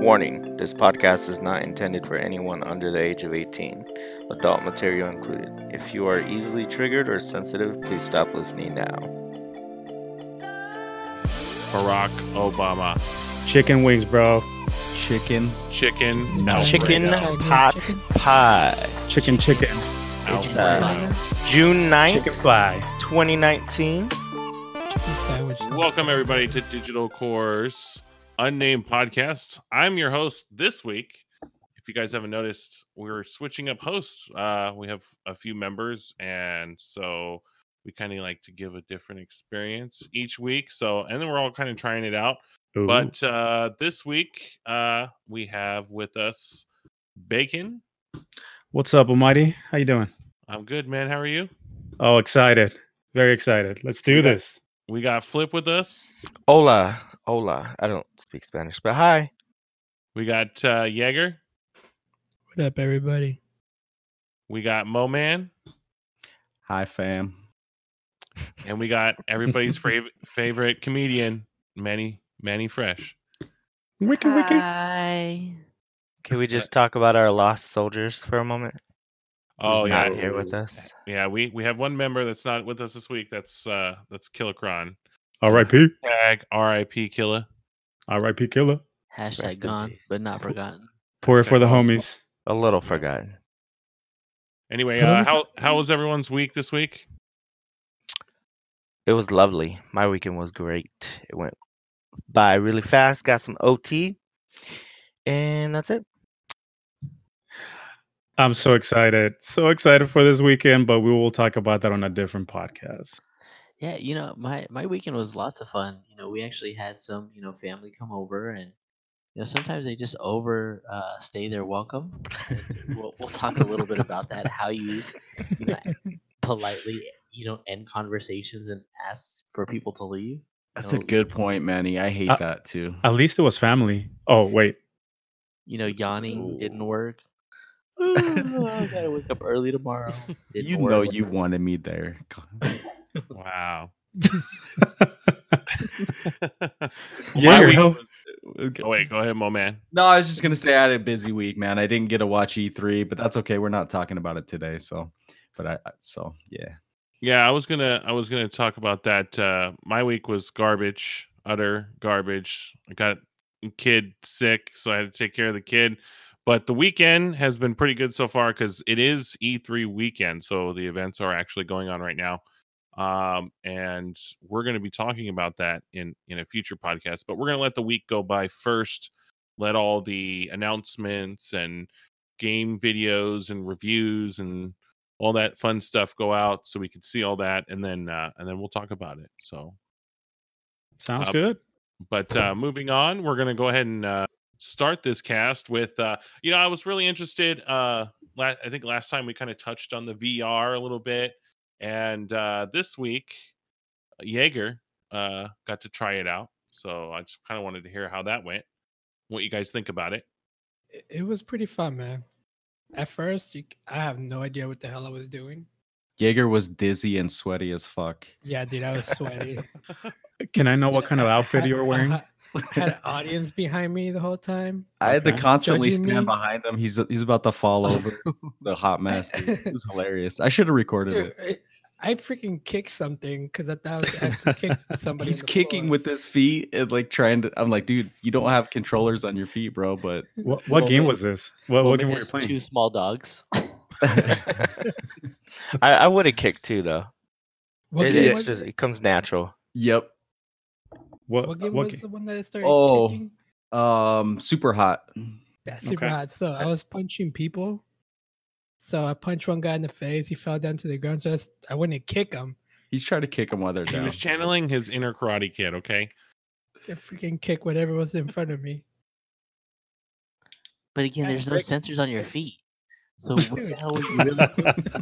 Warning this podcast is not intended for anyone under the age of 18, adult material included. If you are easily triggered or sensitive, please stop listening now. Barack Obama. Chicken wings, bro. Chicken. Chicken. No. Chicken pot pie. Chicken, chicken. Alfredo. Uh, June 9th, Chicken fly. 2019. Welcome everybody to Digital Core's unnamed podcast. I'm your host this week. If you guys haven't noticed, we're switching up hosts. Uh, we have a few members, and so we kind of like to give a different experience each week. So, and then we're all kind of trying it out. Ooh. But uh, this week, uh, we have with us Bacon. what's up, Almighty? How you doing? I'm good, man. How are you? Oh, excited. Very excited. Let's do Okay. this. We got Flip with us. Hola. Hola. I don't speak Spanish, but hi. We got uh, Jaeger. What up, everybody? We got Mo Man. Hi, fam. and we got everybody's favorite favorite comedian, Manny Manny Fresh. Wiki, wiki. Hi. Can we just talk about our lost soldiers for a moment? Oh Who's yeah, not here with us. yeah. We we have one member that's not with us this week. That's uh that's KillaCron. R.I.P. Tag R.I.P. Killa. R.I.P. Killer. Rest Hashtag in gone, but not forgotten. Pour it for the homies. A little forgotten. Anyway, uh, how how was everyone's week this week? It was lovely. My weekend was great. It went by really fast. Got some OT, and that's it. I'm so excited. So excited for this weekend, but we will talk about that on a different podcast. Yeah, you know, my my weekend was lots of fun. You know, we actually had some, you know, family come over, and you know, sometimes they just over uh, stay their welcome. And we'll we'll talk a little bit about that. How you, you know, politely, you know, end conversations and ask for people to leave. That's a No. good point, Manny. I hate Uh, that too. At least it was family. Oh, wait. You know, yawning didn't work. Oh, I gotta wake up early tomorrow. Didn't You work. know you wanted me there. Wow. Yeah, My you're week hell- was- oh wait, go ahead, Mo Man. No, I was just gonna say I had a busy week, man. I didn't get to watch E3, but that's okay. We're not talking about it today, so. But I, I- so yeah. Yeah, I was gonna I was gonna talk about that. Uh, my week was garbage, utter garbage. I got kid sick, so I had to take care of the kid. But the weekend has been pretty good so far because it is E3 weekend, so the events are actually going on right now. Um, and we're going to be talking about that in in a future podcast. But we're going to let the week go by first. Let all the announcements and game videos and reviews and all that fun stuff go out so we can see all that and then uh and then we'll talk about it so Sounds Uh, good. but uh moving on we're gonna go ahead and uh start this cast with uh you know i was really interested uh la- i think last time we kind of touched on the vr a little bit and uh this week jaeger uh got to try it out so i just kind of wanted to hear how that went what you guys think about it It- It was pretty fun, man. At first, you, c- I have no idea what the hell I was doing. Jaeger was dizzy and sweaty as fuck. Yeah, dude, I was sweaty. Can I know what kind of I- I outfit you were wearing? had- I had an audience behind me the whole time. I had to constantly Judging stand me? behind him. He's he's about to fall over. the hot mess. dude. It was hilarious. I should have recorded Dude, it. It, I freaking kicked something because I thought I was actually kicking somebody. He's kicking floor. with his feet and like trying to. I'm like, dude, you don't have controllers on your feet, bro. But What, what game was this? What, Well, what game were you playing? Two small dogs. I, I would have kicked too, though. What It, game it's just it? it comes natural. yep. What, What game what was game? the one that I started Oh. kicking? Um, super hot. Yeah, super Okay. hot. So I was punching people. So I punched one guy in the face. He fell down to the ground. So I went to kick him. He's trying to kick him while they're down. he down. was channeling his inner karate kid okay I freaking kick whatever was in front of me. But again, there's no sensors on your feet. So what the hell were you really doing?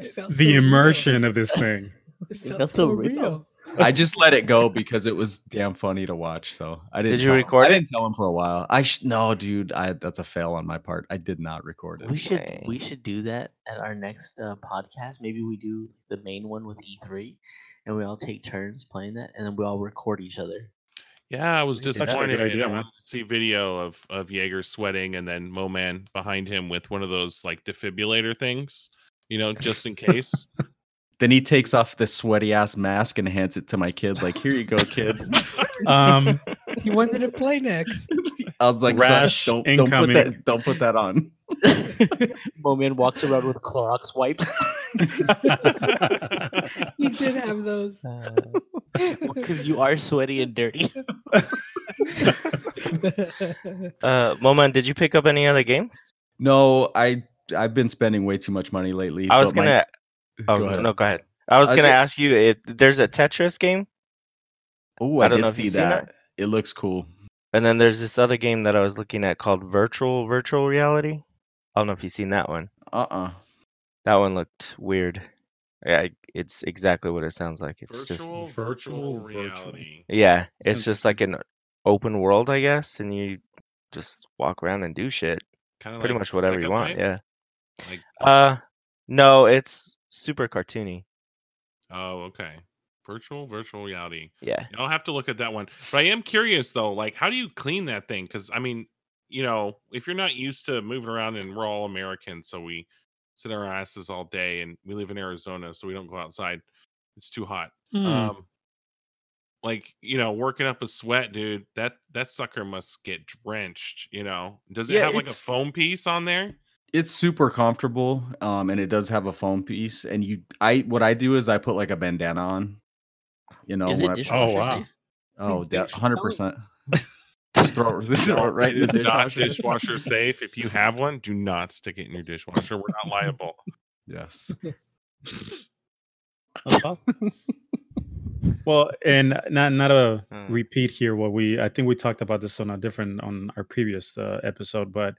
It felt the so real. immersion of this thing. It felt felt so so real. real. I just let it go because it was damn funny to watch. So I didn't. Did you tell him. record I it? didn't tell him for a while. I sh- no, dude. I that's a fail on my part. I did not record it. We it. should Dang. we should do that at our next uh, podcast. Maybe we do the main one with E3, and we all take turns playing that, and then we all record each other. Yeah, I was That's actually a disappointed. idea, I man. wanted to see video of of Jaeger sweating and then Mo Man behind him with one of those like defibrillator things, you know, just in case. Then he takes off this sweaty ass mask and hands it to my kid. Like, here you go, kid. Um, He wanted to play next. I was like, Rash don't don't put that don't put that on. Moman walks around with Clorox wipes. He did have those. Because you are sweaty and dirty. Uh, Moman, did you pick up any other games? No, I I've been spending way too much money lately. I was gonna. Oh Go ahead. no, go ahead. I was I gonna think- ask you if there's a Tetris game, Oh, I I, don't did know if see you've seen that. that. It looks cool. and then there's this other game that I was looking at called Virtual Virtual Reality. I don't know if you've seen that one. Uh uh That one looked weird. Yeah, it's exactly what it sounds like. It's just virtual, Virtual, virtual virtual. reality. yeah, it's Sounds just like an open world, I guess, and you just walk around and do shit. Kind of Pretty like much whatever you want. Life? Yeah. Like, Uh, no, it's super cartoony. oh, okay. Virtual, virtual reality. Yeah. I'll have to look at that one. But I am curious though, like how do you clean that thing? Because I mean, you know, if you're not used to moving around and we're all Americans, so we sit our asses all day and we live in Arizona, so we don't go outside. It's too hot. Hmm. Um like, you know, working up a sweat, dude, that that sucker must get drenched, you know. Does it Yeah, have like a foam piece on there? It's super comfortable. Um, and it does have a foam piece. And you I what I do is I put like a bandana on. You know, Is when it I- dishwasher wow. safe? oh Big hundred percent. Just throw it, throw it right in It the is not dishwasher. dishwasher safe. If you have one, do not stick it in your dishwasher. We're not liable. Yes. Well, and not not a Hmm. repeat here. What we I think we talked about this on a different on our previous uh, episode, but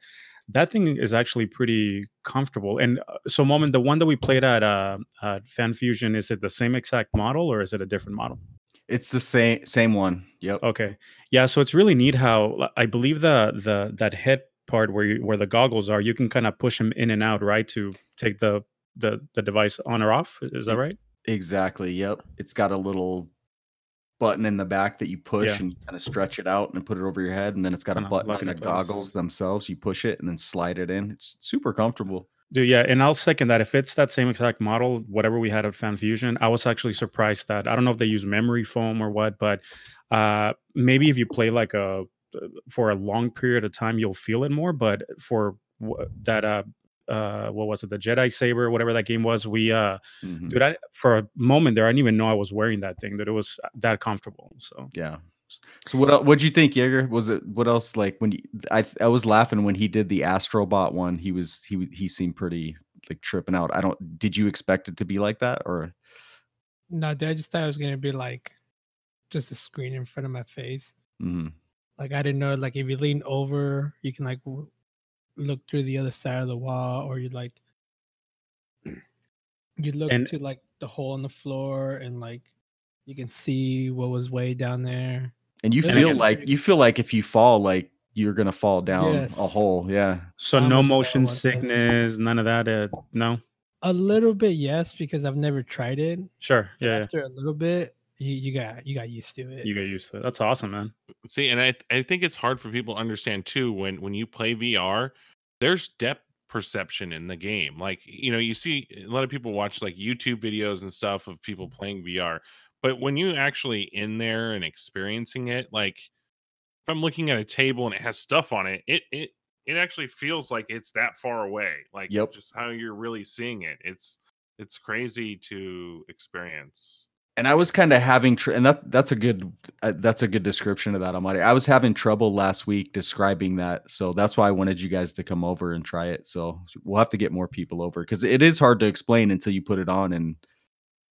that thing is actually pretty comfortable. And uh, so, Mo Man the one that we played at uh, at Fan Fusion is it the same exact model or is it a different model? It's the same same one. Yep. Okay, yeah. So it's really neat how I believe the the that head part where you where the goggles are, you can kind of push them in and out, right, to take the the the device on or off. Is that right? Exactly. Yep. It's got a little button in the back that you push Yeah. and kind of stretch it out and put it over your head. And then it's got a button on the goggles themselves. You push it and then slide it in. It's super comfortable. Dude, yeah, and I'll second that. If it's that same exact model, whatever we had at Fan Fusion, I was actually surprised that I don't know if they use memory foam or what, but uh, maybe if you play like a for a long period of time, you'll feel it more. But for that, uh, uh, what was it, the Jedi Saber, whatever that game was, we, uh, Mhm. dude, I, for a moment there, I didn't even know I was wearing that thing. That it was that comfortable. So Yeah. So what el- what'd you think, Jaeger? Was it what else like when you, I I was laughing when he did the Astrobot one. He was he he seemed pretty like tripping out. I don't did you expect it to be like that or No, dude, I just thought it was gonna be like just a screen in front of my face. Mhm. Like I didn't know, like if you lean over, you can like w- look through the other side of the wall, or you'd like you look And- to like the hole in the floor, and like you can see what was way down there. and you And feel again- like you feel like if you fall like you're gonna fall down Yes. a hole. Yeah. so I no motion sickness, none of that. Uh, no, A little bit, yes, because I've never tried it. sure, but yeah, yeah. After a little bit, you, you got you got used to it. you got used to it. That's awesome, man. See, and I I think it's hard for people to understand too when when you play VR, there's depth perception in the game. Like, you know, you see a lot of people watch like YouTube videos and stuff of people mm-hmm. playing VR, but when you actually in there and experiencing it, like if I'm looking at a table and it has stuff on it, it it it actually feels like it's that far away. Like Yep. just how you're really seeing it. It's it's crazy to experience. And I was kind of having, tr- and that that's a good uh, that's a good description of that, Almighty. I was having trouble last week describing that, so that's why I wanted you guys to come over and try it. So we'll have to get more people over because it is hard to explain until you put it on and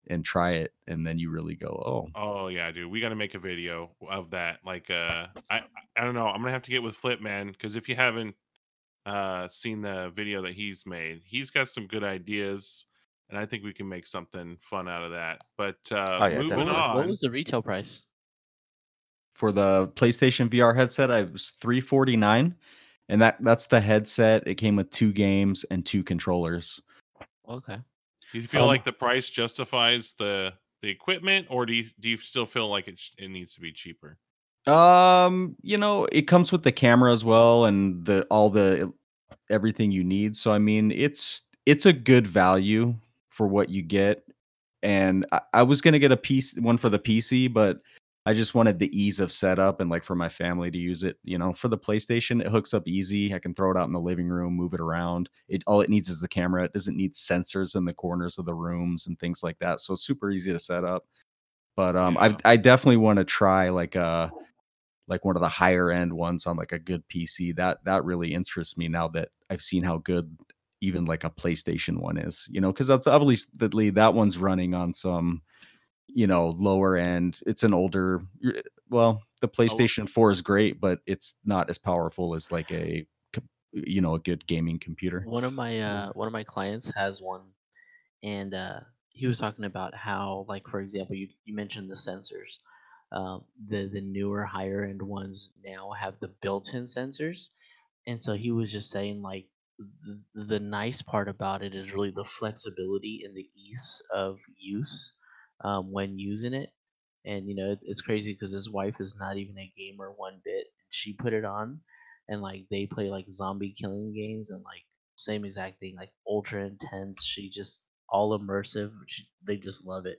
and try it, and then you really go, oh, Oh yeah, dude. We got to make a video of that. Like, uh, I I don't know. I'm gonna have to get with Flip Man because if you haven't uh seen the video that he's made, he's got some good ideas, and I think we can make something fun out of that. But uh, Oh, yeah, moving definitely. on, What was the retail price? for the PlayStation VR headset, I was three forty nine, and that that's the headset. It came with two games and two controllers. Okay. do you feel Um, like the price justifies the the equipment, or do you do you still feel like it sh- it needs to be cheaper? Um, you know, it comes with the camera as well and the all the everything you need. So I mean, it's it's a good value for what you get. And I, I was gonna get a piece one for the PC, but I just wanted the ease of setup and like for my family to use it. You know, for the PlayStation, it hooks up easy. I can throw it out in the living room, move it around. It all it needs is the camera. It doesn't need sensors in the corners of the rooms and things like that. So it's super easy to set up. But um, Yeah. I I definitely want to try like a like one of the higher end ones on like a good PC. That that really interests me now that I've seen how good even like a PlayStation one is. You know, because that's obviously that one's running on some you know lower end. It's an older. Well, the PlayStation Four is great, but it's not as powerful as like a you know a good gaming computer. One of my uh, one of my clients has one, and uh, he was talking about how, like for example, you you mentioned the sensors. Um, the the newer higher end ones now have the built-in sensors, and so he was just saying like the, nice part about it is really the flexibility and the ease of use um, when using it. And you know, it's, it's crazy because his wife is not even a gamer one bit. And she put it on, and like they play like zombie killing games and like same exact thing, like ultra intense. She just all immersive. She, they just love it.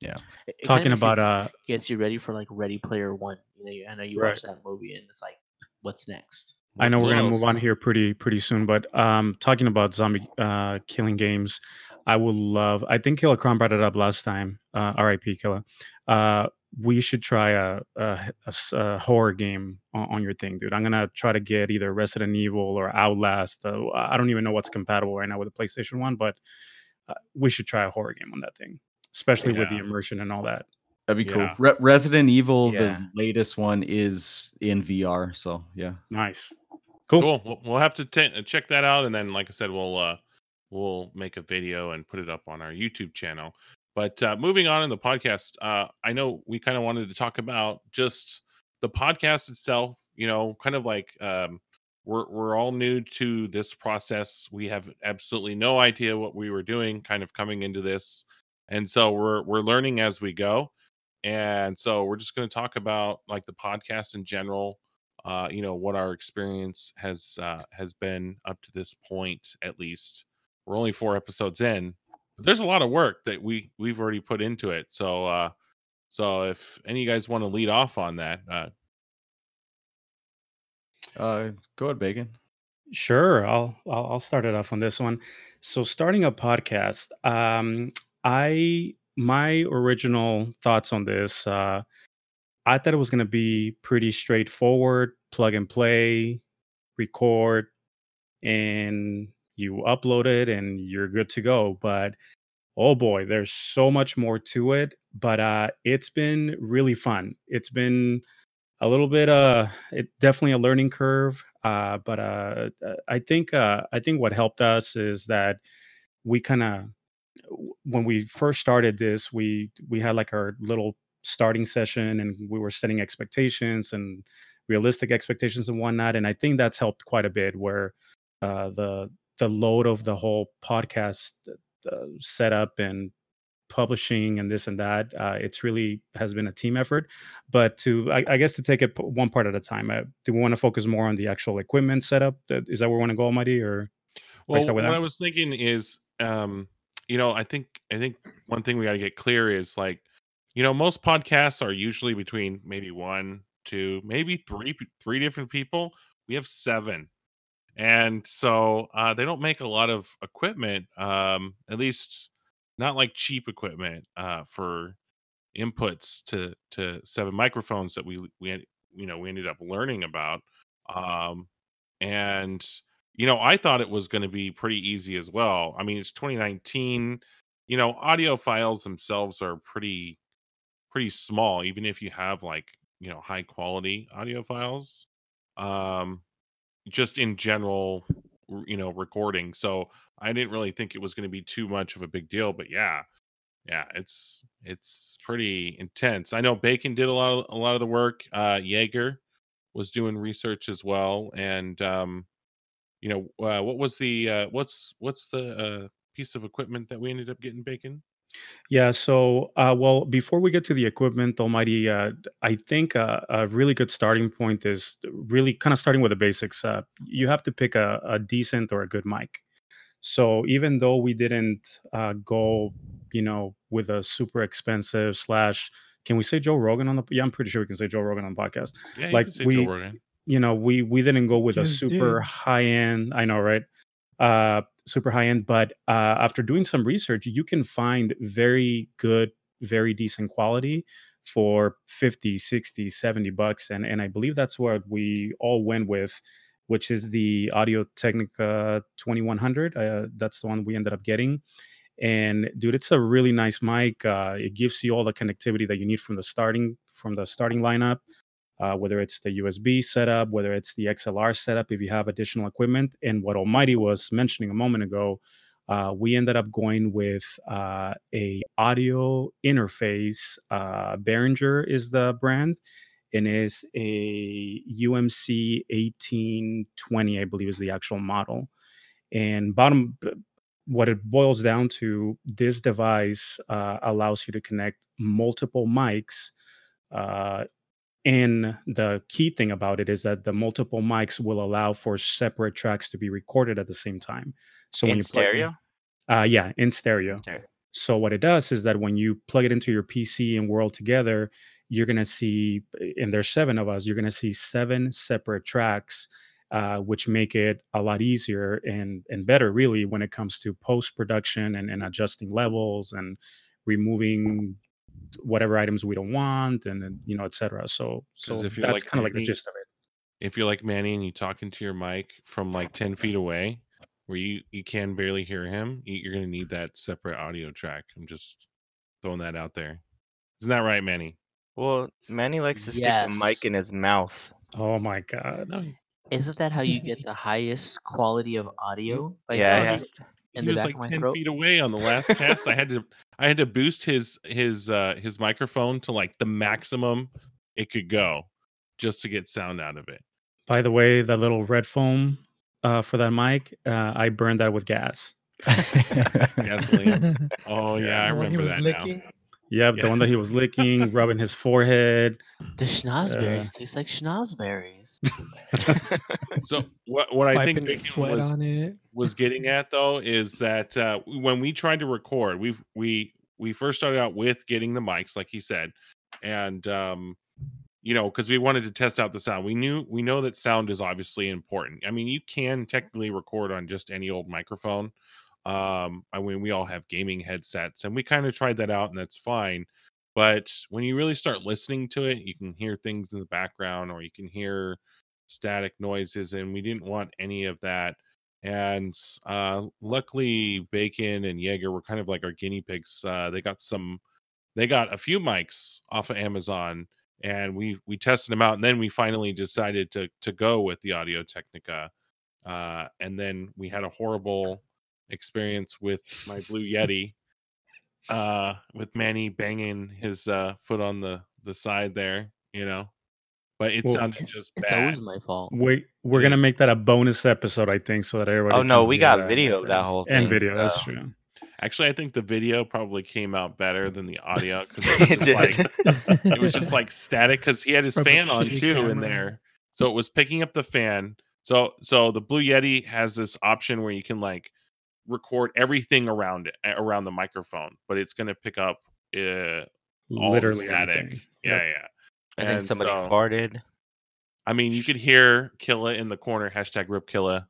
Yeah. It, it Talking about uh, gets you ready for like Ready Player One. You know, you- I know you Right. watched that movie, and it's like, what's next? I know we're gonna move on here pretty pretty soon, but um, talking about zombie uh, killing games, I would love. I think KillaCron brought it up last time. Uh, R.I.P. Killer. Uh, we should try a horror game on, on your thing, dude. I'm gonna try to get either Resident Evil or Outlast. Uh, I don't even know what's compatible right now with the PlayStation One, but uh, we should try a horror game on that thing, especially with the immersion and all that. That'd be cool. Re- Resident Evil, Yeah. the latest one, is in VR. So yeah. Nice, cool. Cool. We'll, have to ta- check that out, and then, like I said, we'll uh, we'll make a video and put it up on our YouTube channel. But uh, moving on in the podcast, uh, I know we kind of wanted to talk about just the podcast itself. You know, kind of like um, we're we're all new to this process. We have absolutely no idea what we were doing, kind of coming into this, and so we're we're learning as we go. And so we're just going to talk about like the podcast in general, uh, you know what our experience has uh, has been up to this point at least we're only four episodes in but there's a lot of work that we we've already put into it so uh so if any of you guys want to lead off on that uh Uh, go ahead, Bacon. Sure, I'll, I'll I'll start it off on this one. So starting a podcast, um, I my original thoughts on this, uh, I thought it was going to be pretty straightforward, plug and play, record, and you upload it, and you're good to go. But oh boy, there's so much more to it. But uh, it's been really fun. It's been a little bit uh it definitely a learning curve uh but uh uh, i think uh i think what helped us is that we kind of when we first started this we we had like our little starting session and we were setting expectations and realistic expectations and whatnot and i think that's helped quite a bit where uh the the load of the whole podcast uh, setup and publishing and this and that uh, it's really has been a team effort but to I, I guess to take it one part at a time uh, do we want to focus more on the actual equipment setup That- is that where we want to go almighty or well what that? i was thinking is um you know i think i think one thing we got to get clear is like you know most podcasts are usually between maybe one two maybe three three different people. We have seven. And so uh, they don't make a lot of equipment um at least not like cheap equipment uh for inputs to to seven microphones that we we you know we ended up learning about um and you know i thought it was going to be pretty easy as well. I mean it's 2019 you know audio files themselves are pretty pretty small even if you have like you know high quality audio files um just in general you know recording. So i didn't really think it was going to be too much of a big deal but yeah yeah it's it's pretty intense. I know bacon did a lot of a lot of the work uh jaeger was doing research as well and um you know uh, what was the uh what's what's the uh piece of equipment that we ended up getting bacon Yeah. So, uh, well, before we get to the equipment, Almighty, uh, I think uh, a really good starting point is really kind of starting with the basics. Uh, you have to pick a, a decent or a good mic. So, even though we didn't uh, go, you know, with a super expensive slash, can we say Joe Rogan on the? Yeah, I'm pretty sure we can say Joe Rogan on the podcast. Yeah, you Like can say Joe we, Rogan. you know, we we didn't go with a Just super did. high end. I know, right? Uh, super high end. But uh, after doing some research, you can find very good, very decent quality for 50, 60, 70 bucks. And and I believe that's what we all went with, which is the Audio Technica 2100. Uh, that's the one we ended up getting. And dude, it's a really nice mic. Uh, it gives you all the connectivity that you need from the starting from the starting lineup uh, whether it's the USB setup, whether it's the XLR setup, if you have additional equipment. And what Almighty was mentioning a moment ago, uh, we ended up going with uh, a audio interface. Uh, Behringer is the brand, and is a UMC 1820, I believe, is the actual model. And bottom, what it boils down to, this device uh, allows you to connect multiple mics uh, and the key thing about it is that the multiple mics will allow for separate tracks to be recorded at the same time. So when In you plug in- stereo? uh, yeah, in stereo. Stereo. So what it does is that when you plug it into your PC and we're all together, you're gonna see, and there's seven of us, you're gonna see seven separate tracks, uh, which make it a lot easier and and better, really, when it comes to post production and, and adjusting levels and removing whatever items we don't want, and, and you know, etc so So so 'Cause if you're that's like kind of like the gist of it. If you're like Manny and you talk into your mic from like ten feet away, where you you can barely hear him, you- you're gonna need that separate audio track. I'm just throwing that out there. Isn't that right, Manny? Well, Manny likes to stick the mic in his mouth. Oh my god. No, Isn't that how you get the highest quality of audio? By yeah, sounding he it has to- in he the was back like of my ten throat? feet away on the last cast. I had to I had to boost his his uh his microphone to like the maximum it could go just to get sound out of it. By the way, the little red foam uh, for that mic, uh, I burned that with gas. Gasoline. Oh yeah, I The he remember was that licking. now. Yep, Yeah. the one that he was licking, rubbing his forehead. The schnozberries taste like schnozberries. So what what I think Wiping the sweat was on it. was getting at though is that uh, when we tried to record, we we we first started out with getting the mics, like he said, and um, you know, because we wanted to test out the sound. We knew we know that sound is obviously important. I mean, you can technically record on just any old microphone. Um, I mean, we all have gaming headsets, and we kind of tried that out, and that's fine. But when you really start listening to it, you can hear things in the background, or you can hear static noises, and we didn't want any of that and uh luckily bacon and jaeger were kind of like our guinea pigs uh they got some they got a few mics off of amazon and we we tested them out and then we finally decided to to go with the audio technica uh and then we had a horrible experience with my blue yeti uh with manny banging his uh foot on the the side there you know but it Well, sounded It's, just it's bad always my fault. We we're Yeah. gonna make that a bonus episode, I think, so that everybody. Oh no, we got that video of that everything. whole and thing. video. That's true. Actually, I think the video probably came out better than the audio because it was It just like it was just like static because he had his From fan on shitty too in there, so it was picking up the fan. So so the Blue Yeti has this option where you can like record everything around it around the microphone, but it's going to pick up uh, all Literally static. everything. Yeah, Yep. yeah. I think somebody so- farted. I mean, you could hear Killa in the corner, hashtag rip Killa,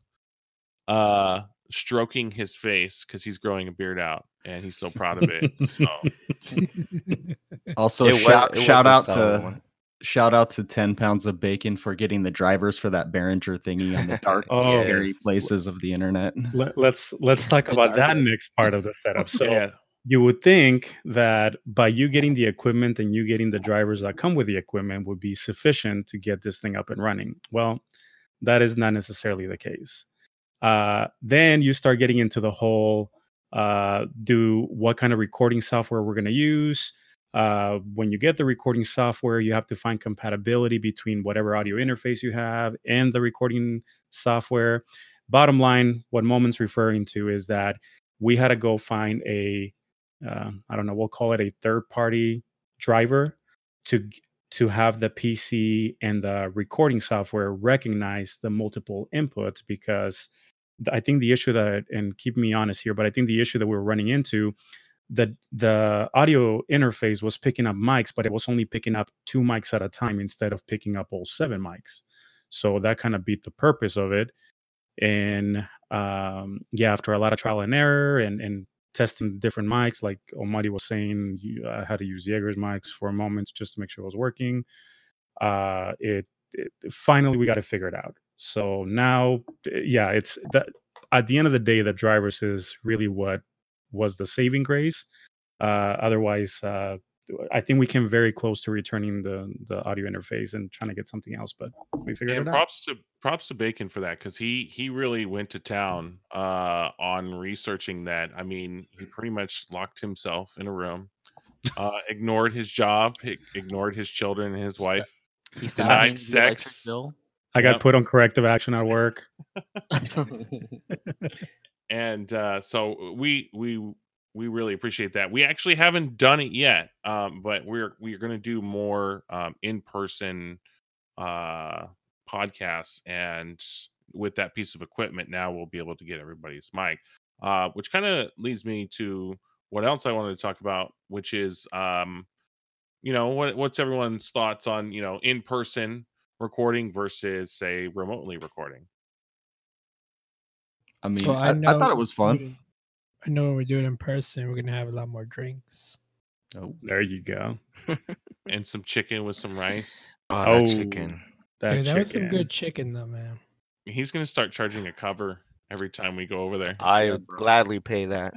uh, stroking his face because he's growing a beard out and he's so proud of it. so Also, It wa- shout it shout out to one. Shout out to ten pounds of bacon for getting the drivers for that Behringer thingy on the dark, Oh, scary yes. places of the internet. Let, let's let's talk about that next part of the setup. So yeah, you would think that by you getting the equipment and you getting the drivers that come with the equipment would be sufficient to get this thing up and running. Well, that is not necessarily the case. Uh, then you start getting into the whole uh, do what kind of recording software we're going to use. Uh, when you get the recording software, you have to find compatibility between whatever audio interface you have and the recording software. Bottom line, what Mo Man's referring to is that we had to go find a uh, I don't know, we'll call it a third party driver to to have the PC and the recording software recognize the multiple inputs because I think the issue that and keep me honest here, but I think the issue that we're running into the the audio interface was picking up mics, but it was only picking up two mics at a time instead of picking up all seven mics. So that kind of beat the purpose of it. And um, yeah, after a lot of trial and error and and testing different mics, like Omari was saying, I had to use Jaeger's mics for a moment just to make sure it was working. Uh, it, it finally we got it out. So now, eh, yeah, it's that at the end of the day, the drivers is really what was the saving grace. Uh, otherwise, uh, I think we came very close to returning the the audio interface and trying to get something else, but we figured And it out. props to props to Bacon for that because he he really went to town uh, on researching that. I mean, he pretty much locked himself in a room, uh, ignored his job, ignored his children and his wife. He Denied paying the electric sex. I got Yep. put on corrective action at work. and uh, so we we we really appreciate that. We actually haven't done it yet, um, but we're we're going to do more um, in person uh, podcasts, and with that piece of equipment, now we'll be able to get everybody's mic. Uh, which kind of leads me to what else I wanted to talk about, which is um, you know what what's everyone's thoughts on you know in person recording versus say remotely recording. I mean, Well, I, I, know thought it was fun. I know when we do it in person, we're gonna have a lot more drinks. Oh, There you go. and some chicken with some rice. Oh, that Oh. chicken. That Dude, that was some good chicken though, man. He's gonna start charging a cover every time we go over there. I Yeah, would gladly pay that.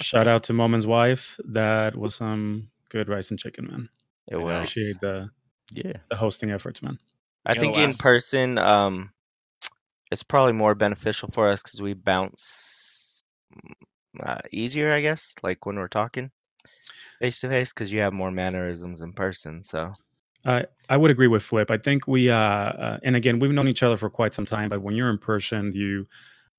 Shout out to Mo Man's wife. That was some good rice and chicken, man. It I was. Appreciate the yeah. the hosting efforts, man. I Yeah, think in last- person, um, it's probably more beneficial for us because we bounce mm, uh, easier, I guess. Like when we're talking face to face, because you have more mannerisms in person. So I I would agree with Flip. I think we uh, uh and again we've known each other for quite some time, but when you're in person, you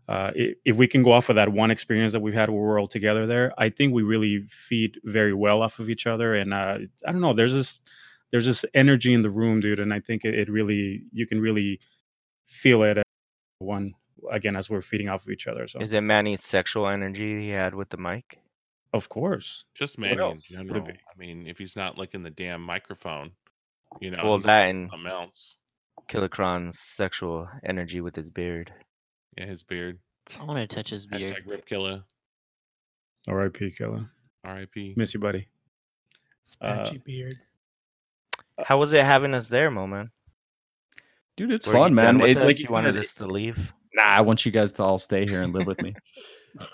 uh if we can go off of that one experience that we've had where we're all together there, I think we really feed very well off of each other. And uh I don't know, there's this there's this energy in the room, dude, and I think it, it really you can really feel it uh, one again as we're feeding off of each other. So is it Manny's sexual energy he had with the mic? of course. Just Manny in else general. be? I mean, if he's not licking the damn microphone, you know, well, that doing and something else. KillaCron's sexual energy with his beard. Yeah, his beard. I want to touch his beard. Hashtag Rip Killer. R.I.P. Killer. R.I.P. Miss you, buddy. Uh, Patchy beard. How was it having us there, Mo man? Dude, it's Were fun, done man. with It, us? like you wanted us to leave. Nah, I want you guys to all stay here and live with me.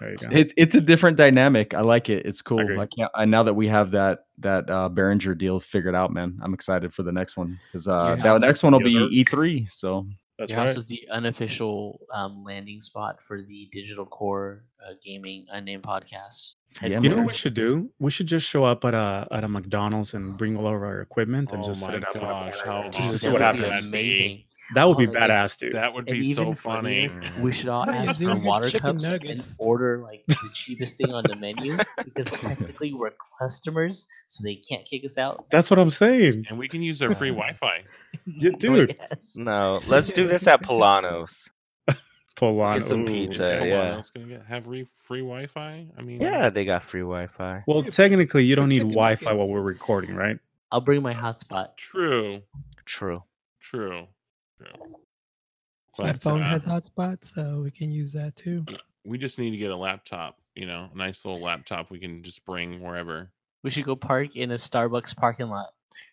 There you go. it, it's a different dynamic. I like it. It's cool. Agree. I can't. I now that we have that that uh Behringer deal figured out, man. I'm excited for the next one because uh that next one will Yes, be E3. So That's Your right. house is the unofficial um, landing spot for the Digital Core uh, Gaming Unnamed Podcast. Yeah, You know what we should do? We should just show up at a at a McDonald's and bring all of our equipment and Oh just set it up. in a gosh, how and Dude, just see what would happens. Amazing. That would be Oh, badass, dude. That would And be so even funny. funnier, we mm. should all ask for we water chicken cups and nuggets. order like the cheapest thing on the menu because technically we're customers, so they can't kick us out. That's what I'm saying, And we can use their free Wi-Fi. Yeah, Oh, dude. yes. No, let's do this at Polano's. Pull on. Get some ooh. pizza. Is anyone yeah. else gonna get have free free Wi-Fi? I mean, Yeah, they got free Wi-Fi. Well, technically, you don't need chicken Wi-Fi while nuggets. we're recording, right? I'll bring my hotspot. True, True. true, true. My phone uh, has hotspot, so we can use that too. we just need to get a laptop. You know, a nice little laptop we can just bring wherever. We should go park in a Starbucks parking lot.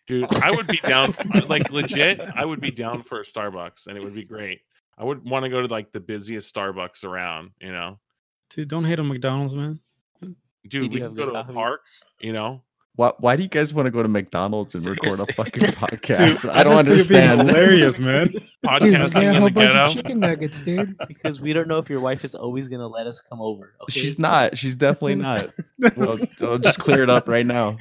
Dude, I would be down, f- like legit. I would be down for a Starbucks, and it would be great. I would want to go to like the busiest Starbucks around. You know, Dude, don't hate on McDonald's, man. dude, do we can go good to a park. You know, why why do you guys want to go to McDonald's and record a Seriously. fucking Dude, podcast? I don't just think it'd be understand. hilarious, man. Dude, we podcasting got a in whole the bunch ghetto. of chicken nuggets, dude. Because we don't know if your wife is always gonna let us come over. Okay? She's not. She's definitely not. Well, I'll just clear it up right now.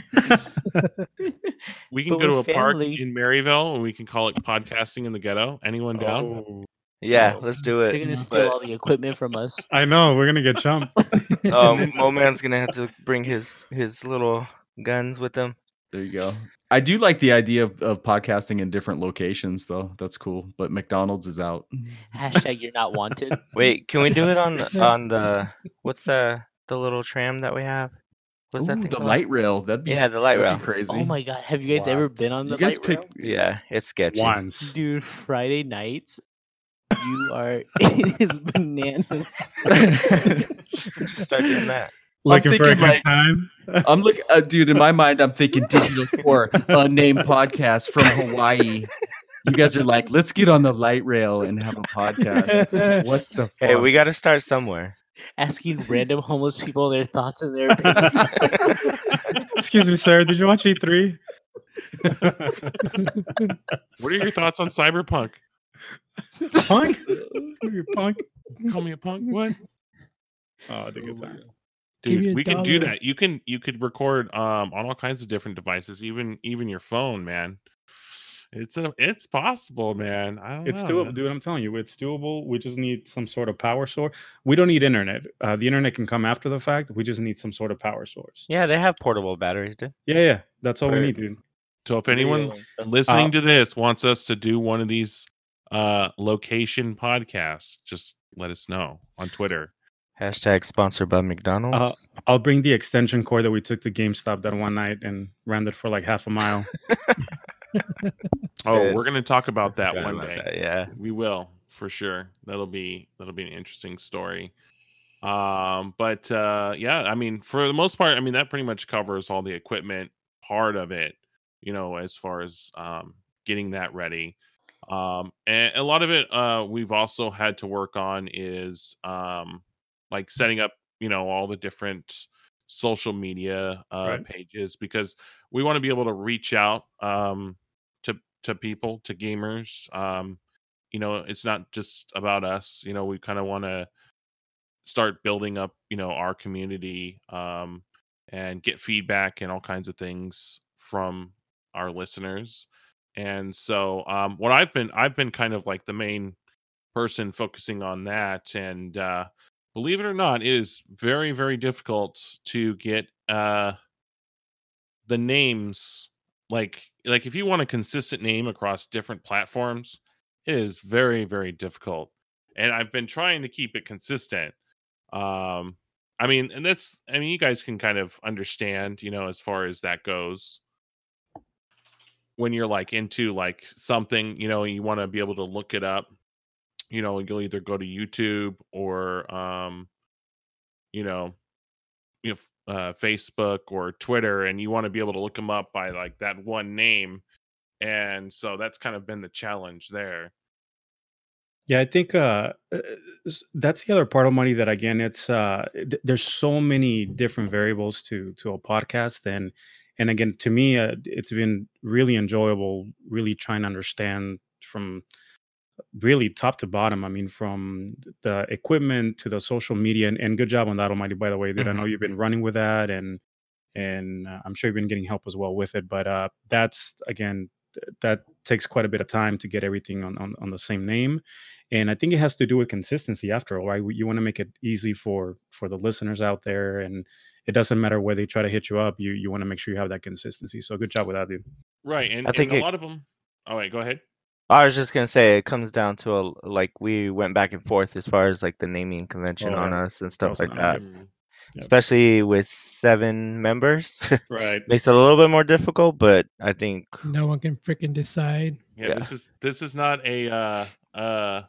We can But go to we're a park in Maryvale, and we can call it podcasting in the ghetto. Anyone down? Oh, Yeah, let's do it. They're gonna steal But all the equipment from us. I know we're gonna get chumped. um, Mo Man's gonna have to bring his his little guns with them. There you go. I do like the idea of, of podcasting in different locations, though. That's cool. But McDonald's is out. Hashtag you're not wanted. Wait, can we do it on on the what's the the little tram that we have? What's that Ooh, thing the called? light rail. That'd be Yeah, the light rail. crazy. Oh my god, have you guys ever been on the you guys light pick. rail? Yeah, it's sketchy. Once. Dude, Friday nights, you are it is bananas. Start doing that. Looking for a thinking good like- time. I'm looking, uh, dude. In my mind, I'm thinking digital tour, unnamed podcast from Hawaii. You guys are like, let's get on the light rail and have a podcast. What the? Hey, we got to start somewhere. Asking random homeless people their thoughts and their opinions. Excuse me, sir. Did you watch E E3? What are your thoughts on Cyberpunk? punk? You punk? Call me a punk? What? Oh, the good times. Give me Dude, a we can do that. You can you could record um on all kinds of different devices, even even your phone, man. It's a it's possible, man. I don't It's know. doable, dude. I'm telling you, it's doable. We just need some sort of power source. We don't need internet. Uh, the internet can come after the fact. We just need some sort of power source. Yeah, they have portable batteries, dude. Yeah, yeah. That's all we need, dude. So if anyone listening to this wants us to do one of these uh location podcasts, just let us know on Twitter. Hashtag sponsored by McDonald's. Uh, I'll bring the extension cord that we took to GameStop that one night and ran it for like half a mile. Oh, Said- we're gonna talk about that one day. that, yeah. We will for sure. That'll be that'll be an interesting story. Um, but uh, yeah, I mean, for the most part, I mean that pretty much covers all the equipment part of it. You know, as far as um, getting that ready. Um, and a lot of it uh, we've also had to work on is um, like setting up, you know, all the different social media uh, Right. pages because we want to be able to reach out um, to to people, to gamers. Um, you know, it's not just about us. You know, we kind of want to start building up, you know, our community um, and get feedback and all kinds of things from our listeners. And so, um, what I've been, I've been kind of like the main person focusing on that. And uh, believe it or not, it is very, very difficult to get uh, the names like like if you want a consistent name across different platforms it is very very difficult. And i've been trying to keep it consistent um i mean and that's i mean you guys can kind of understand you know as far as that goes. When you're like into like something you know you want to be able to look it up you know you'll either go to youtube or um you know you know, f- uh, Facebook or Twitter, and you want to be able to look them up by like that one name, and so that's kind of been the challenge there. Yeah, I think uh, uh, that's the other part of money that again, it's uh, th- there's so many different variables to to a podcast, and and again, to me, uh, it's been really enjoyable, really trying to understand from really top to bottom. I mean, from the equipment to the social media, and, and good job on that, Almighty. By the way, dude, I know you've been running with that, and and uh, I'm sure you've been getting help as well with it. But uh, that's again, that takes quite a bit of time to get everything on on, on the same name, and I think it has to do with consistency. After all, right? You want to make it easy for for the listeners out there, and it doesn't matter where they try to hit you up. You you want to make sure you have that consistency. So good job with that, dude. Right, and, I think and a it- lot of them. Oh wait, go ahead. I was just gonna say it comes down to a like we went back and forth as far as like the naming convention Oh, on yeah. us and stuff like that. Mm, Yep. Especially with seven members, Right. makes it a little bit more difficult. But I think No one can freaking decide. Yeah, Yeah. this is this is not a uh uh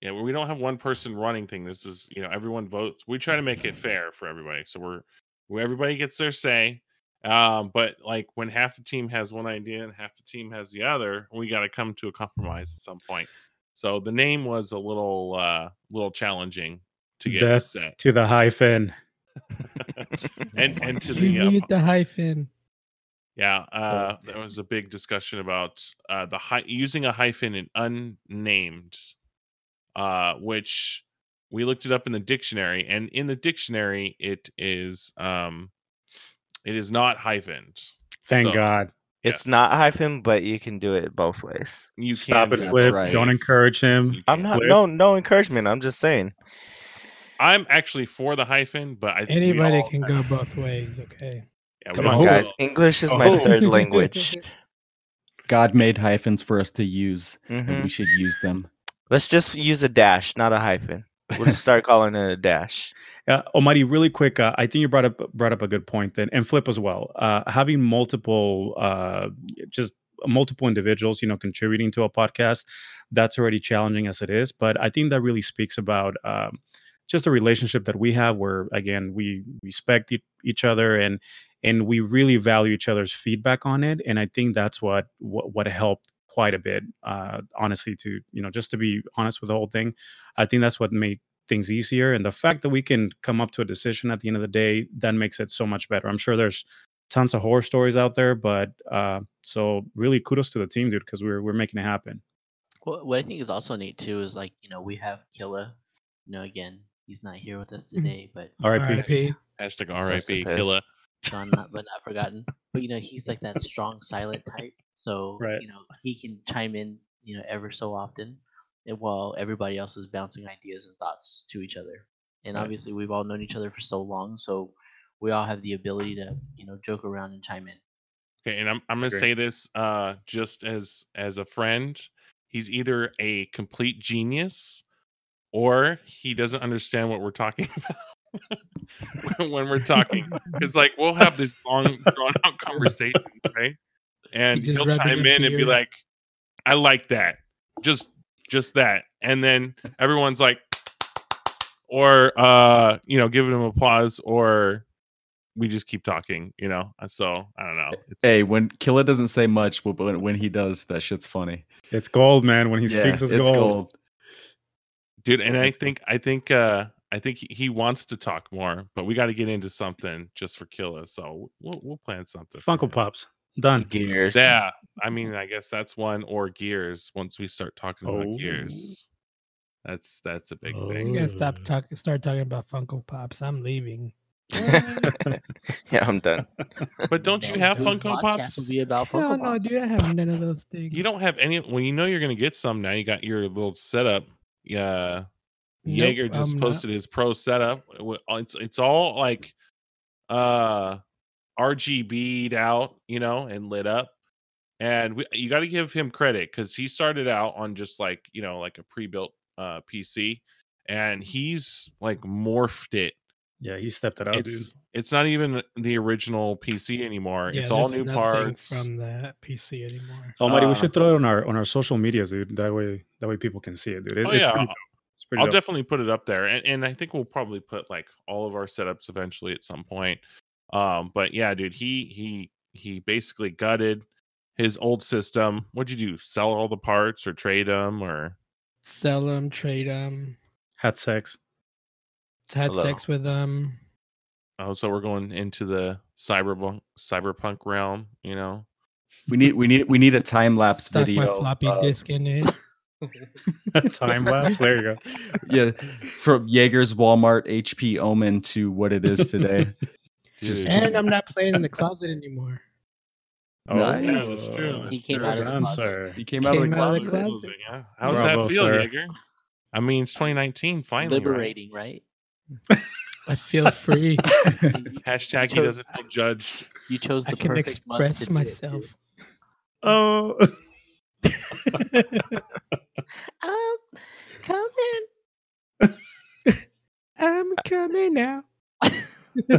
yeah we don't have one person running thing. This is you know everyone votes. We try to make it fair for everybody, so we're where everybody gets their say. Um, but like when half the team has one idea and half the team has the other, we got to come to a compromise at some point. So the name was a little uh little challenging to get Death set. to the hyphen. and and to the need the hyphen. Yeah, uh, there was a big discussion about uh, the hy- using a hyphen in unnamed, uh, which we looked it up in the dictionary, and in the dictionary it is um, it is not hyphened. Thank So- God. It's Yes. not hyphen, but you can do it both ways. You Stop can it, Flip. right. Don't encourage him. I'm not Flip. no no encouragement. I'm just saying. I'm actually for the hyphen, but I think Anybody can have- go both ways. Okay. Yeah, Come on, guys. will. English is my Oh. third language. God made hyphens for us to use, and hmm we should use them. Let's just use a dash, not a hyphen. We'll just start calling it a dash. Uh, Omari, really quick, uh, I think you brought up brought up a good point then, and Flip as well. Uh, having multiple, uh, just multiple individuals, you know, contributing to a podcast, that's already challenging as it is. But I think that really speaks about um, just a relationship that we have, where again we respect e- each other and and we really value each other's feedback on it. And I think that's what what, what helped quite a bit, uh, honestly. To you know, just to be honest with the whole thing, I think that's what made things easier and the fact that we can come up to a decision at the end of the day that makes it so much better i'm sure there's tons of horror stories out there but uh so really kudos to the team dude because we're we're making it happen What what I think is also neat too is like you know we have Killa, you know again he's not here with us Mhm. today, but all right R.I.P. Hashtag Rest in RIP. Killa. gone not but not forgotten. But you know he's like that strong silent type, so Right. you know he can chime in you know ever so often, and while everybody else is bouncing ideas and thoughts to each other. And Right. obviously we've all known each other for so long, so we all have the ability to you know joke around and chime in. Okay, and I'm I'm gonna Agree. say this uh just as as a friend, he's either a complete genius or he doesn't understand what we're talking about when- when we're talking. Because like we'll have this long drawn out conversation, right? And just he'll chime in and be like, I like that. Just just that. And then everyone's like or uh, you know, giving him applause or we just keep talking, you know. Uh, So I don't know. It's, Hey, when Killa doesn't say much, but when, when he does, that shit's funny. it's gold man when he Yeah, speaks it's, it's gold. gold. dude and i think i think uh i think he- he wants to talk more but we got to get into something just for killa so we'll, we'll plan something for funko him. pops done Gears. yeah i mean i guess that's one or gears once we start talking about Oh. gears that's that's a big You thing guys stop Ooh. talking. Start talking about Funko Pops. I'm leaving. yeah, I'm done. but don't you have week's funko pops Will be about Hell Funko no, Pops. dude. I have none of those things. you don't have any well you know you're gonna get some now you got your little setup yeah Nope, Jaeger just I'm not. posted his pro setup. It's it's all like uh RGB'd out, you know, and lit up. And we, you got to give him credit because he started out on just like you know like a pre-built uh PC, and he's like morphed it. yeah he stepped it up dude it's it's not even the original PC anymore. Yeah, it's all new parts. from the PC anymore. oh Mari, we uh, should throw it on our on our social medias dude that way that way people can see it dude It- Oh, it's yeah, pretty I'll- dope. It's pretty I'll dope. definitely put it up there, and, and I think we'll probably put like all of our setups eventually at some point. Um, but yeah, dude, he he he basically gutted his old system. What'd you do? Sell all the parts or trade them or? Sell them, trade them, had sex had Hello. sex with them. Oh, so we're going into the cyberpunk cyberpunk realm, you know? We need we need we need a time lapse Stuck video. my floppy uh, disk in it. time lapse there you go yeah, from Jaeger's Walmart HP Omen to what it is today. Just- Dude. And I'm not playing in the closet anymore. Nice. Yeah, that's true. He came Sure out of the done, closet. sir. He came out of the Came out of closet. the closet. Yeah. How's Bravo, that feel, sir. Jaeger? I mean, it's 2019. Finally. Liberating, right? I feel free. You- Hashtag he doesn't feel judged. You chose I the can perfect month to express do it, myself. oh Um, come in. I'm coming now.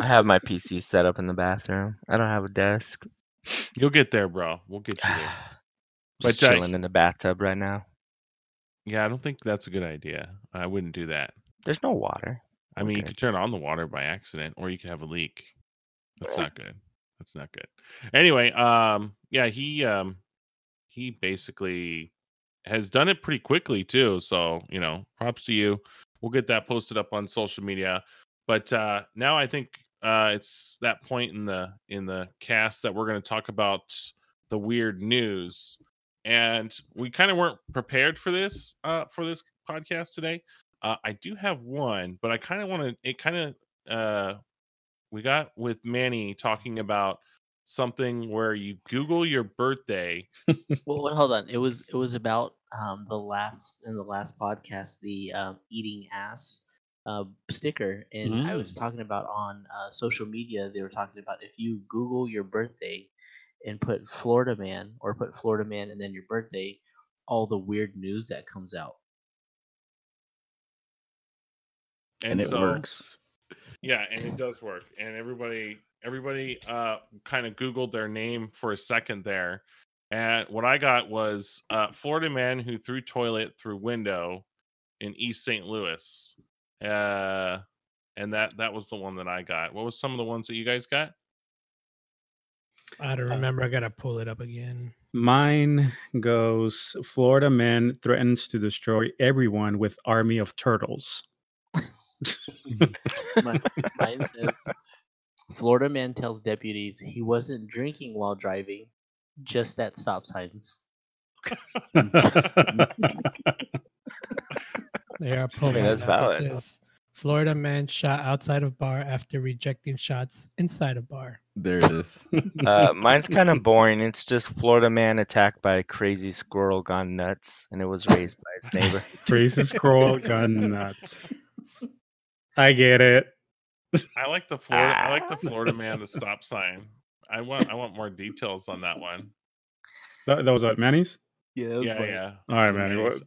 I have my PC set up in the bathroom. I don't have a desk. You'll get there, bro. We'll get you there. Just But, uh, chilling in the bathtub right now. Yeah, I don't think that's a good idea. I wouldn't do that. There's no water. I mean, you could turn on the water by accident, or you could have a leak. That's not good. That's not good. Anyway, um, yeah, he um, he basically has done it pretty quickly too. So you know, props to you. We'll get that posted up on social media. But uh, now I think uh, it's that point in the in the cast that we're going to talk about the weird news, and we kind of weren't prepared for this uh, for this podcast today. Uh, I do have one, but I kind of want to. It kind of uh, we got with Manny talking about something where you Google your birthday. Well, well, hold on. It was it was about um the last in the last podcast the um, eating ass uh, sticker, and I was talking about on uh, social media. They were talking about if you Google your birthday and put Florida man or put Florida man and then your birthday, all the weird news that comes out. and it so- works. Yeah, and it does work. And everybody everybody uh kind of googled their name for a second there. And what I got was uh Florida man who threw toilet through window in East St. Louis. Uh and that that was the one that I got. What was some of the ones that you guys got? I don't Uh, remember. I gotta pull it up again. Mine goes Florida man threatens to destroy everyone with army of turtles. Mi- Mine says Florida man tells deputies he wasn't drinking while driving, just at stop signs. They are pulling. that's it up. It valid. says, Florida man shot outside of bar after rejecting shots inside a bar. There it is. Uh, mine's kind of boring. It's just Florida man attacked by a crazy squirrel gone nuts, and it was raised by its neighbor. Crazy squirrel gun nuts. I get it. I like the Florida I like the Florida man the stop sign. I want I want more details on that one. That, that was what Manny's. Yeah, that was Yeah, funny. yeah. All right, man. Manny. Manny's.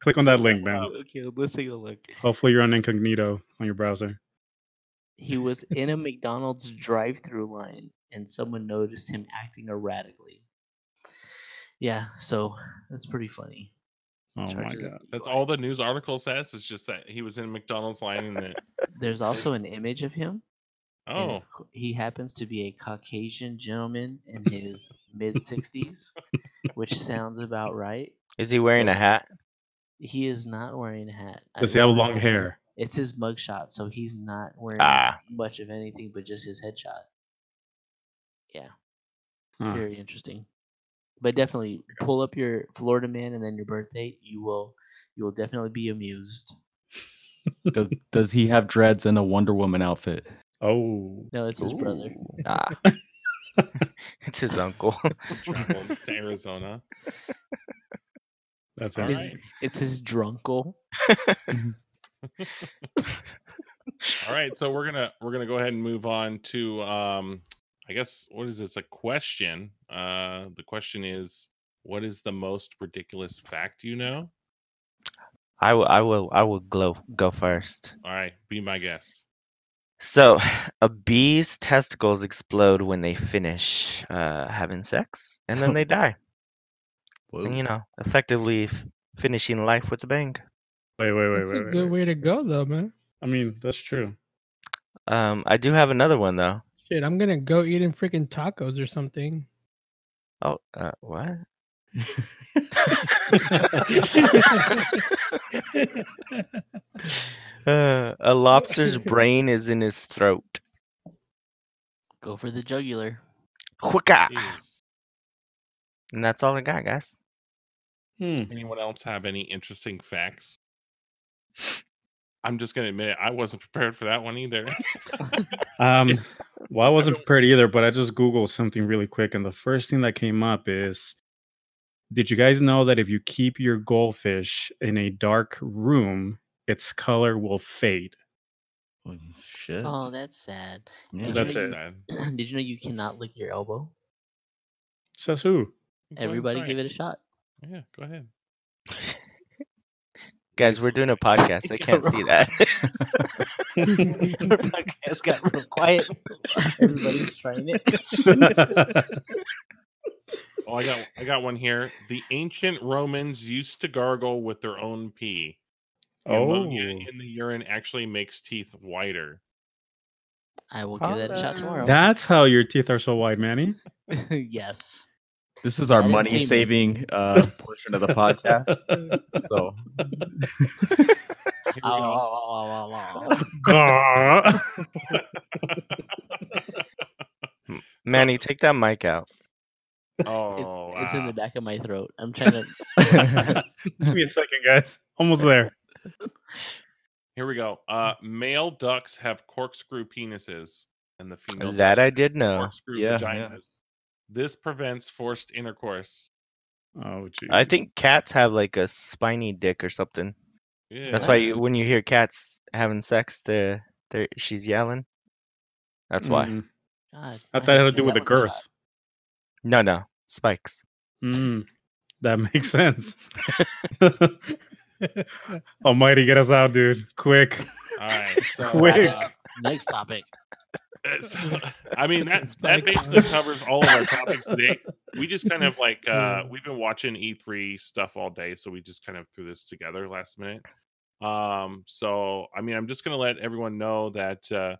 Click on that link, man. Okay, let's take a look. Hopefully, you're on incognito on your browser. He was in a McDonald's drive-through line, and someone noticed him acting erratically. Yeah, so that's pretty funny. Oh my Charges of god. That's all the news article says. It's just that he was in a McDonald's line and it, There's also an image of him. And oh, of he happens to be a Caucasian gentleman in his mid 60s, which sounds about right. Is he wearing a hat? He is not wearing a hat. I Does he have will- long hair? It's his mugshot, so he's not wearing Ah. much of anything but just his headshot. Yeah, Huh. very interesting. But definitely pull up your Florida man and then your birthday. You will, you will definitely be amused. does does he have dreads and a Wonder Woman outfit? Oh. No, it's his brother. Ah, It's his uncle. traveled to Arizona. That's All. It's, right. it's his drunkle. All right, so we're gonna we're gonna go ahead and move on to um I guess what is this a question? Uh the question is what is the most ridiculous fact you know? I will. I will. I will glow, go first. All right, be my guest. So, a bee's testicles explode when they finish uh, having sex, and then they die. And, you know, effectively f- finishing life with a bang. Wait, wait, wait, That's wait. a wait, good wait. way to go, though, man. I mean, that's true. Um, I do have another one though. Shit, I'm gonna go eating freaking tacos or something. Oh, uh, what? Uh, a lobster's brain is in his throat. Go for the jugular. Hwicka! And that's all I got, guys. Hmm. Anyone else have any interesting facts? I'm just gonna admit it, I wasn't prepared for that one either. Um, well, I wasn't prepared either, but I just Googled something really quick, and the first thing that came up is Did you guys know that if you keep your goldfish in a dark room, its color will fade? Oh, shit. Oh, that's sad. yeah. Did That's you it. know you- Did you know you cannot lick your elbow? Says who? Everybody give it a shot. Yeah, go ahead. Guys, we're doing a podcast. They can't see that. Our podcast got real quiet. Everybody's trying it. Oh, I got I got one here. The ancient Romans used to gargle with their own pee. The oh, ammonia in the urine actually makes teeth whiter. I will give that a shot tomorrow. that's how your teeth are so white, Manny. yes. This is our money saving uh, portion of the podcast. So. Manny, take that mic out. Oh, It's, it's in the back of my throat. I'm trying to. Give me a second, guys. Almost there. Here we go. Uh, male ducks have corkscrew penises. and the female That I did know. corkscrew Yeah, yeah. vaginas. This prevents forced intercourse. Oh, geez. I think cats have like a spiny dick or something. Yeah. That's why you, when you hear cats having sex, the they she's yelling. That's why. Mm, God, I I thought it had to do with the that one girth. Shot. No, no spikes. Mm, that makes sense. Almighty, get us out, dude. Quick. All right. So, Quick. uh, Next topic. Uh, so, I mean that that basically covers all of our topics today. We just kind of like uh we've been watching E3 stuff all day, so we just kind of threw this together last minute. Um so I mean I'm just gonna let everyone know that uh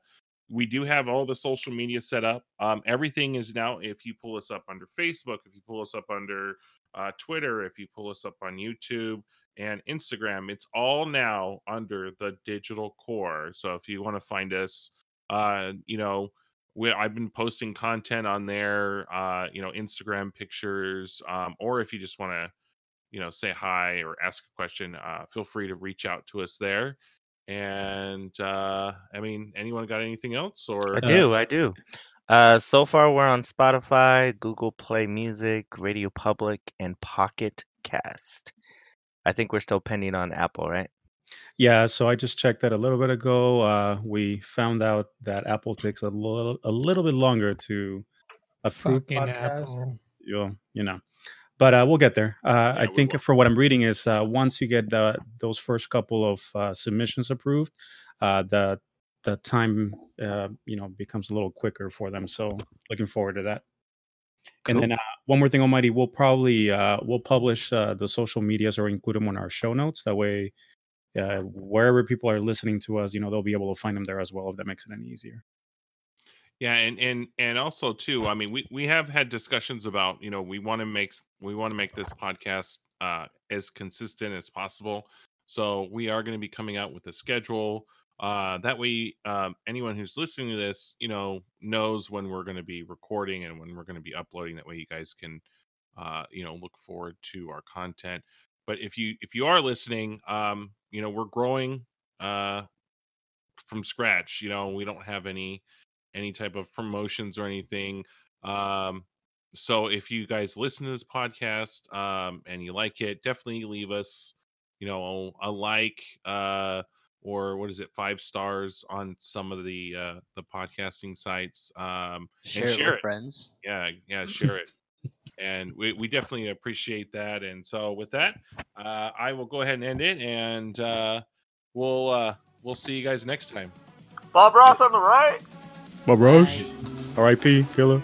we do have all the social media set up. Um everything is now if you pull us up under Facebook, if you pull us up under uh Twitter, if you pull us up on YouTube and Instagram, it's all now under the digital core. So if you want to find us uh you know we i've been posting content on there uh you know instagram pictures um or if you just want to you know say hi or ask a question uh feel free to reach out to us there and uh i mean anyone got anything else or I do, I do. Uh, so far we're on Spotify, Google Play Music, Radio Public, and Pocket Cast. I think we're still pending on Apple, right? Yeah, so I just checked that a little bit ago. Uh, we found out that Apple takes a little a little bit longer to approve Fucking podcasts. Apple. You know, you know, but uh, we'll get there. Uh, I think for what I'm reading is uh, once you get the, those first couple of uh, submissions approved, uh, the the time uh, you know becomes a little quicker for them. So looking forward to that. And then uh, one more thing, Almighty, we'll probably uh, we'll publish uh, the social medias or include them on our show notes. That way, uh, wherever people are listening to us, you know, they'll be able to find them there as well. If that makes it any easier. Yeah, and and and also too, I mean, we we have had discussions about, you know, we want to make we want to make this podcast uh as consistent as possible. So we are going to be coming out with a schedule. Uh that way um anyone who's listening to this, you know, knows when we're going to be recording and when we're going to be uploading that way you guys can uh you know, look forward to our content. But if you if you are listening, um, you know, we're growing uh from scratch, you know, we don't have any any type of promotions or anything. Um, so if you guys listen to this podcast um, and you like it, definitely leave us, you know, a like uh, or what is it, five stars on some of the uh, the podcasting sites. Um, Share and it with it. friends. Yeah, yeah, share it. And we, we definitely appreciate that. And so with that, uh, I will go ahead and end it, and uh, we'll uh, we'll see you guys next time. Bob Ross on the right. Bob bros. R.I.P. Killa.